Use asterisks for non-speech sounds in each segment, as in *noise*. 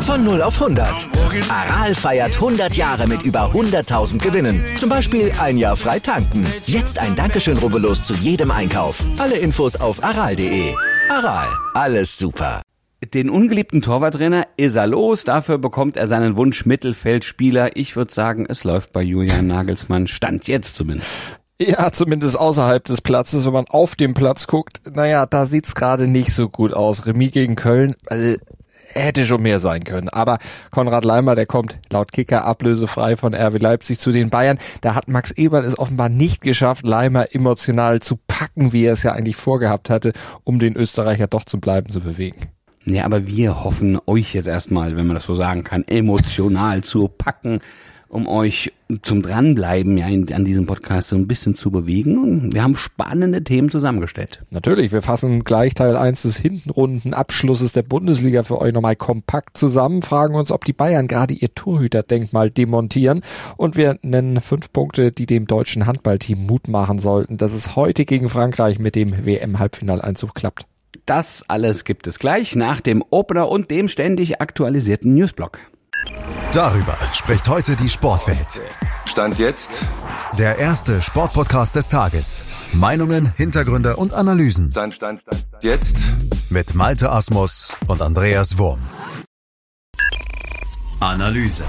Von 0 auf 100. Aral feiert 100 Jahre mit über 100.000 Gewinnen. Zum Beispiel ein Jahr frei tanken. Jetzt ein Dankeschön, rubbellos zu jedem Einkauf. Alle Infos auf aral.de. Aral, alles super. Den ungeliebten Torwarttrainer ist er los, dafür bekommt er seinen Wunsch Mittelfeldspieler. Ich würde sagen, es läuft bei Julian Nagelsmann, stand jetzt zumindest. Ja, zumindest außerhalb des Platzes, wenn man auf dem Platz guckt, naja, da sieht's gerade nicht so gut aus. Remis gegen Köln, also hätte schon mehr sein können. Aber Konrad Leimer, der kommt laut Kicker ablösefrei von RW Leipzig zu den Bayern. Da hat Max Eberl es offenbar nicht geschafft, Leimer emotional zu packen, wie er es ja eigentlich vorgehabt hatte, um den Österreicher doch zum Bleiben zu bewegen. Ja, aber wir hoffen euch jetzt erstmal, wenn man das so sagen kann, emotional zu packen um euch zum Dranbleiben ja in, an diesem Podcast so ein bisschen zu bewegen. Und wir haben spannende Themen zusammengestellt. Natürlich, wir fassen gleich Teil 1 des Hintenrundenabschlusses der Bundesliga für euch nochmal kompakt zusammen, fragen uns, ob die Bayern gerade ihr Torhüterdenkmal demontieren und wir nennen fünf Punkte, die dem deutschen Handballteam Mut machen sollten, dass es heute gegen Frankreich mit dem WM-Halbfinaleinzug klappt. Das alles gibt es gleich nach dem Opener und dem ständig aktualisierten Newsblock. Darüber spricht heute die Sportwelt. Stand jetzt. Der erste Sportpodcast des Tages. Meinungen, Hintergründe und Analysen. Stand, stand, stand. Jetzt. Mit Malte Asmus und Andreas Wurm. Analyse.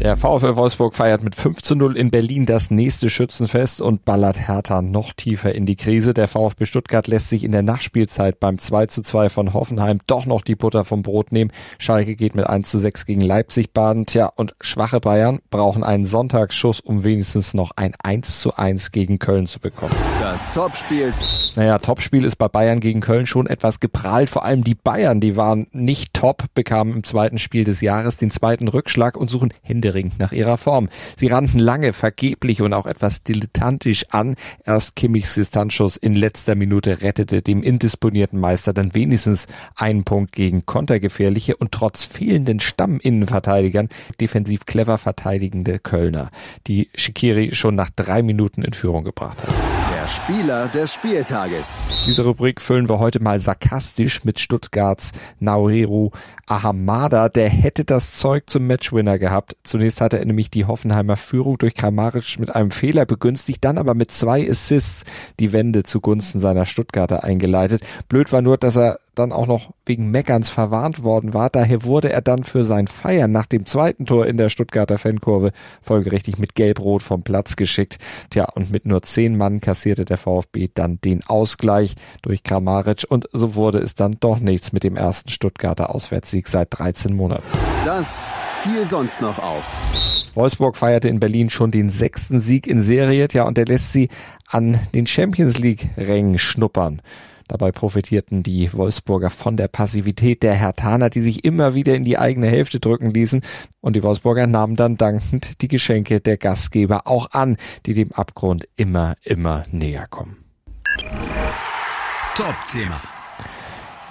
Der VfL Wolfsburg feiert mit 5 zu 0 in Berlin das nächste Schützenfest und ballert Hertha noch tiefer in die Krise. Der VfB Stuttgart lässt sich in der Nachspielzeit beim 2 zu 2 von Hoffenheim doch noch die Butter vom Brot nehmen. Schalke geht mit 1 zu 6 gegen Leipzig baden. Tja, und schwache Bayern brauchen einen Sonntagsschuss, um wenigstens noch ein 1 zu 1 gegen Köln zu bekommen. Das Topspiel. Naja, Topspiel ist bei Bayern gegen Köln schon etwas geprahlt. Vor allem die Bayern, die waren nicht top, bekamen im zweiten Spiel des Jahres den zweiten Rückschlag und suchen Hände händeringend nach ihrer Form. Sie rannten lange, vergeblich und auch etwas dilettantisch an. Erst Kimmichs Distanzschuss in letzter Minute rettete dem indisponierten Meister dann wenigstens einen Punkt gegen kontergefährliche und trotz fehlenden Stamminnenverteidigern defensiv clever verteidigende Kölner, die Shikiri schon nach drei Minuten in Führung gebracht hat. Spieler des Spieltages. Diese Rubrik füllen wir heute mal sarkastisch mit Stuttgarts Naoreru Ahamada. Der hätte das Zeug zum Matchwinner gehabt. Zunächst hatte er nämlich die Hoffenheimer Führung durch Kramaric mit einem Fehler begünstigt, dann aber mit zwei Assists die Wende zugunsten seiner Stuttgarter eingeleitet. Blöd war nur, dass er dann auch noch wegen Meckerns verwarnt worden war. Daher wurde er dann für sein Feiern nach dem zweiten Tor in der Stuttgarter Fankurve folgerichtig mit Gelb-Rot vom Platz geschickt. Tja, und mit nur zehn Mann kassierte der VfB dann den Ausgleich durch Kramaric und so wurde es dann doch nichts mit dem ersten Stuttgarter Auswärtssieg seit 13 Monaten. Das fiel sonst noch auf. Wolfsburg feierte in Berlin schon den sechsten Sieg in Serie, ja, und der lässt sie an den Champions League Rängen schnuppern. Dabei profitierten die Wolfsburger von der Passivität der Hertaner, die sich immer wieder in die eigene Hälfte drücken ließen. Und die Wolfsburger nahmen dann dankend die Geschenke der Gastgeber auch an, die dem Abgrund immer, immer näher kommen. Top-Thema.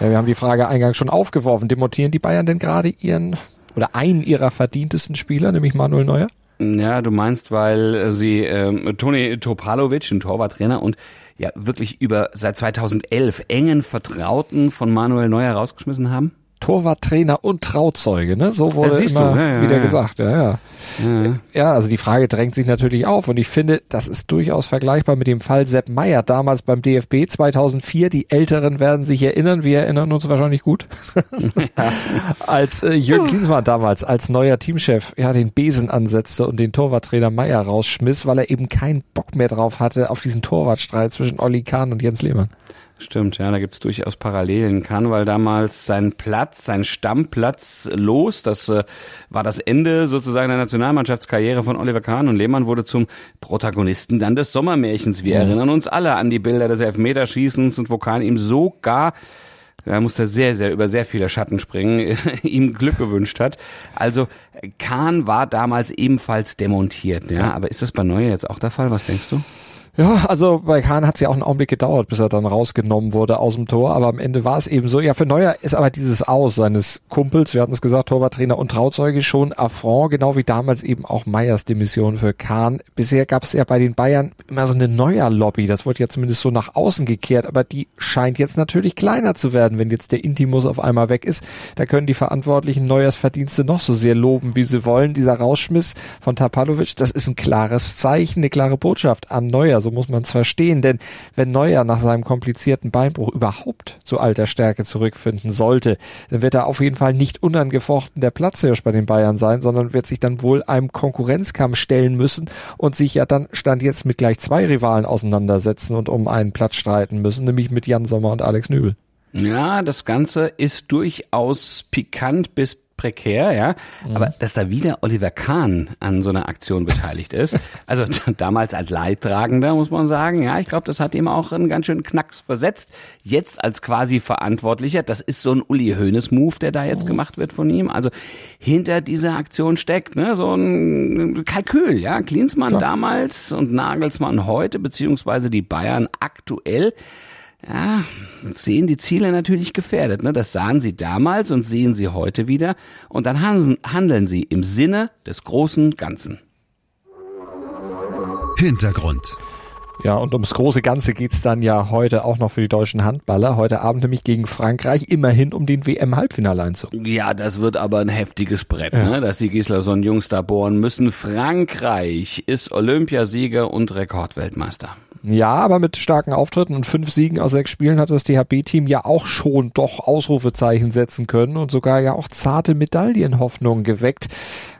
Ja, wir haben die Frage eingangs schon aufgeworfen. Demontieren die Bayern denn gerade ihren oder einen ihrer verdientesten Spieler, nämlich Manuel Neuer? Ja, du meinst, weil sie ähm, Toni Topalovic, ein Torwarttrainer und ja wirklich über seit 2011 engen Vertrauten von Manuel Neuer rausgeschmissen haben? Torwarttrainer und Trauzeuge, ne? So wurde ja, immer ja, ja, wieder gesagt, ja, ja. Ja, also die Frage drängt sich natürlich auf und ich finde, das ist durchaus vergleichbar mit dem Fall Sepp Meyer damals beim DFB 2004. Die Älteren werden sich erinnern, wir erinnern uns wahrscheinlich gut, *laughs* als äh, Jürgen Klinsmann damals als neuer Teamchef ja den Besen ansetzte und den Torwarttrainer Meyer rausschmiss, weil er eben keinen Bock mehr drauf hatte auf diesen Torwartstreit zwischen Olli Kahn und Jens Lehmann. Stimmt, ja, da gibt's durchaus Parallelen. Kahn war damals sein Platz, sein Stammplatz los. Das äh, war das Ende sozusagen der Nationalmannschaftskarriere von Oliver Kahn und Lehmann wurde zum Protagonisten dann des Sommermärchens. Wir mhm. erinnern uns alle an die Bilder des Elfmeterschießens und wo Kahn ihm sogar er musste sehr, sehr über sehr viele Schatten springen, *laughs* ihm Glück gewünscht hat. Also Kahn war damals ebenfalls demontiert, ja. Aber ist das bei Neuer jetzt auch der Fall? Was denkst du? Ja, also bei Kahn hat es ja auch einen Augenblick gedauert, bis er dann rausgenommen wurde aus dem Tor, aber am Ende war es eben so. Ja, für Neuer ist aber dieses Aus seines Kumpels, wir hatten es gesagt, Torwarttrainer und Trauzeuge schon Affront, genau wie damals eben auch Meyers Demission für Kahn. Bisher gab es ja bei den Bayern immer so eine Neuer-Lobby, das wurde ja zumindest so nach außen gekehrt, aber die scheint jetzt natürlich kleiner zu werden, wenn jetzt der Intimus auf einmal weg ist. Da können die Verantwortlichen Neuers Verdienste noch so sehr loben, wie sie wollen. Dieser Rausschmiss von Tapalovic, das ist ein klares Zeichen, eine klare Botschaft an Neuer so muss man es verstehen, denn wenn Neuer nach seinem komplizierten Beinbruch überhaupt zu alter Stärke zurückfinden sollte, dann wird er auf jeden Fall nicht unangefochten der Platzhirsch bei den Bayern sein, sondern wird sich dann wohl einem Konkurrenzkampf stellen müssen und sich ja dann stand jetzt mit gleich zwei Rivalen auseinandersetzen und um einen Platz streiten müssen, nämlich mit Jan Sommer und Alex Nübel. Ja, das Ganze ist durchaus pikant bis prekär, ja. Mhm. Aber dass da wieder Oliver Kahn an so einer Aktion beteiligt ist, *laughs* also damals als Leidtragender, muss man sagen, ja, ich glaube, das hat ihm auch einen ganz schönen Knacks versetzt. Jetzt als quasi Verantwortlicher, das ist so ein Uli Hoeneß Move, der da jetzt mhm. gemacht wird von ihm. Also hinter dieser Aktion steckt, ne, so ein Kalkül, ja. Klinsmann Klar. damals und Nagelsmann heute, beziehungsweise die Bayern aktuell ja, sehen die Ziele natürlich gefährdet. Ne? Das sahen sie damals und sehen sie heute wieder. Und dann handeln sie im Sinne des großen Ganzen. Hintergrund. Ja, und ums große Ganze geht's dann ja heute auch noch für die deutschen Handballer. Heute Abend nämlich gegen Frankreich, immerhin um den WM-Halbfinaleinzug. Ja, das wird aber ein heftiges Brett, ja. ne? dass die Gislason Jungs da bohren müssen. Frankreich ist Olympiasieger und Rekordweltmeister. Ja, aber mit starken Auftritten und fünf Siegen aus sechs Spielen hat das DHB-Team ja auch schon doch Ausrufezeichen setzen können und sogar ja auch zarte Medaillenhoffnungen geweckt.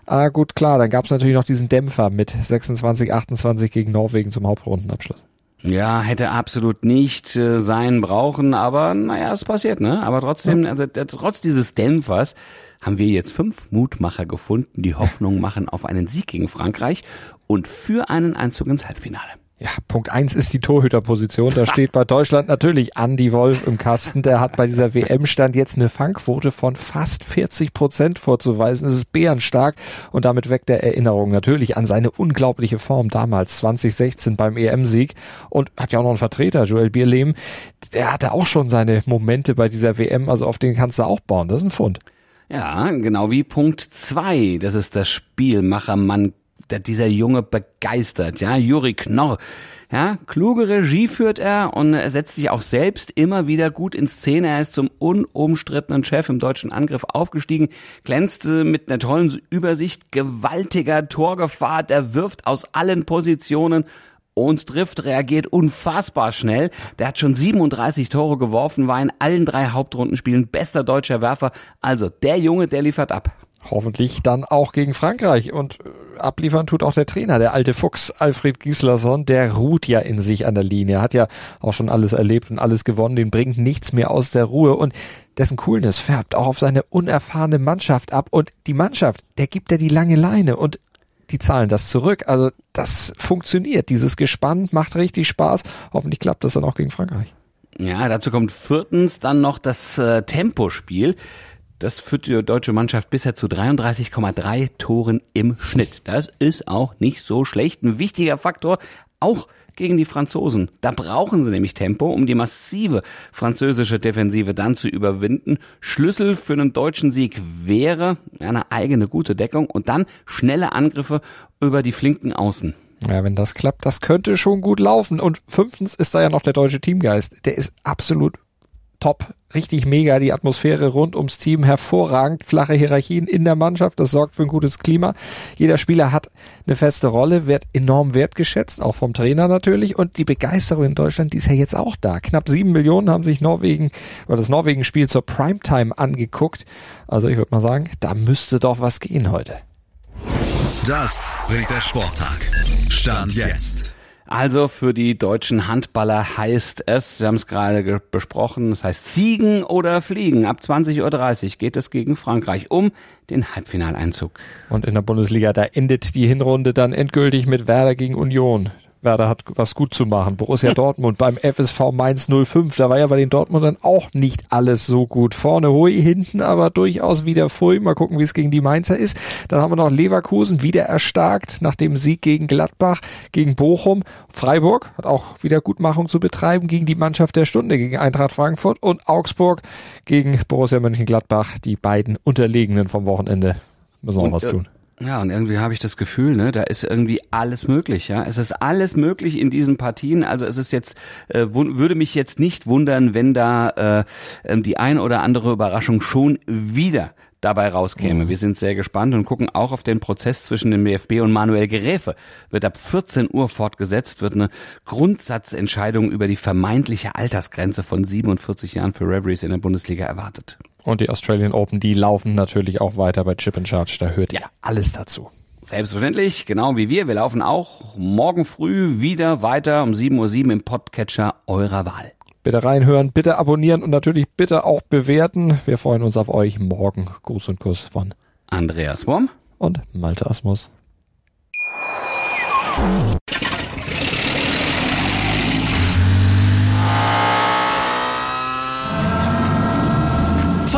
Ah, gut, klar, dann gab es natürlich noch diesen Dämpfer mit 26, 28 gegen Norwegen zum Hauptrundenabschluss. Ja, hätte absolut nicht äh, sein brauchen, aber naja, es passiert, ne? Aber trotzdem, ja. also trotz dieses Dämpfers haben wir jetzt fünf Mutmacher gefunden, die Hoffnung machen auf einen Sieg gegen Frankreich und für einen Einzug ins Halbfinale. Ja, Punkt eins ist die Torhüterposition. Da steht bei Deutschland natürlich Andy Wolf im Kasten. Der hat bei dieser WM-Stand jetzt eine Fangquote von fast 40 Prozent vorzuweisen. Das ist bärenstark und damit weckt er Erinnerungen natürlich an seine unglaubliche Form damals 2016 beim EM-Sieg und hat ja auch noch einen Vertreter, Joel Bierlehm. Der hatte auch schon seine Momente bei dieser WM, also auf den kannst du auch bauen. Das ist ein Fund. Ja, genau wie Punkt zwei. Das ist das Spielmachermann dieser Junge begeistert, ja, Juri Knorr. Ja, kluge Regie führt er und er setzt sich auch selbst immer wieder gut in Szene. Er ist zum unumstrittenen Chef im deutschen Angriff aufgestiegen, glänzte mit einer tollen Übersicht, gewaltiger Torgefahr, der wirft aus allen Positionen und trifft, reagiert unfassbar schnell. Der hat schon 37 Tore geworfen, war in allen drei Hauptrundenspielen bester deutscher Werfer. Also der Junge, der liefert ab. Hoffentlich dann auch gegen Frankreich. Und äh, abliefern tut auch der Trainer, der alte Fuchs Alfred Gislason, der ruht ja in sich an der Linie, hat ja auch schon alles erlebt und alles gewonnen, den bringt nichts mehr aus der Ruhe und dessen Coolness färbt auch auf seine unerfahrene Mannschaft ab und die Mannschaft, der gibt er die lange Leine und die zahlen das zurück. Also das funktioniert. Dieses Gespann macht richtig Spaß. Hoffentlich klappt das dann auch gegen Frankreich. Ja, dazu kommt viertens dann noch das äh, Tempospiel. Das führt die deutsche Mannschaft bisher zu 33,3 Toren im Schnitt. Das ist auch nicht so schlecht. Ein wichtiger Faktor, auch gegen die Franzosen. Da brauchen sie nämlich Tempo, um die massive französische Defensive dann zu überwinden. Schlüssel für einen deutschen Sieg wäre eine eigene gute Deckung und dann schnelle Angriffe über die flinken Außen. Ja, wenn das klappt, das könnte schon gut laufen. Und fünftens ist da ja noch der deutsche Teamgeist. Der ist absolut top, richtig mega, die Atmosphäre rund ums Team hervorragend, flache Hierarchien in der Mannschaft, das sorgt für ein gutes Klima. Jeder Spieler hat eine feste Rolle, wird enorm wertgeschätzt, auch vom Trainer natürlich und die Begeisterung in Deutschland, die ist ja jetzt auch da. Knapp sieben Millionen haben sich Norwegen oder das Norwegen-Spiel zur Primetime angeguckt. Also ich würde mal sagen, da müsste doch was gehen heute. Das bringt der Sporttag. Stand jetzt. Also für die deutschen Handballer heißt es, wir haben es gerade besprochen, es heißt Ziegen oder Fliegen. Ab 20.30 Uhr geht es gegen Frankreich um den Halbfinaleinzug. Und in der Bundesliga, da endet die Hinrunde dann endgültig mit Werder gegen Union. Werder hat was gut zu machen. Borussia *laughs* Dortmund beim FSV Mainz 05, da war ja bei den Dortmundern auch nicht alles so gut. Vorne hui, hinten aber durchaus wieder Pfui. Mal gucken, wie es gegen die Mainzer ist. Dann haben wir noch Leverkusen wieder erstarkt nach dem Sieg gegen Gladbach, gegen Bochum. Freiburg hat auch wieder Gutmachung zu betreiben gegen die Mannschaft der Stunde, gegen Eintracht Frankfurt und Augsburg gegen Borussia Mönchengladbach, die beiden Unterlegenen vom Wochenende. Müssen wir auch was äh, tun. Ja, und irgendwie habe ich das Gefühl, ne, da ist irgendwie alles möglich, ja. Es ist alles möglich in diesen Partien. Also es ist jetzt, äh, würde mich jetzt nicht wundern, wenn da äh, ähm, die ein oder andere Überraschung schon wieder dabei rauskäme. Mhm. Wir sind sehr gespannt und gucken auch auf den Prozess zwischen dem DFB und Manuel Geräfe. Wird ab 14 Uhr fortgesetzt, wird eine Grundsatzentscheidung über die vermeintliche Altersgrenze von 47 Jahren für Reveries in der Bundesliga erwartet. Und die Australian Open, die laufen natürlich auch weiter bei Chip and Charge. Da hört ihr alles dazu. Selbstverständlich, genau wie wir. Wir laufen auch morgen früh wieder weiter um 7.07 Uhr im Podcatcher eurer Wahl. Bitte reinhören, bitte abonnieren und natürlich bitte auch bewerten. Wir freuen uns auf euch morgen. Gruß und Kuss von Andreas Wurm und Malte Asmus.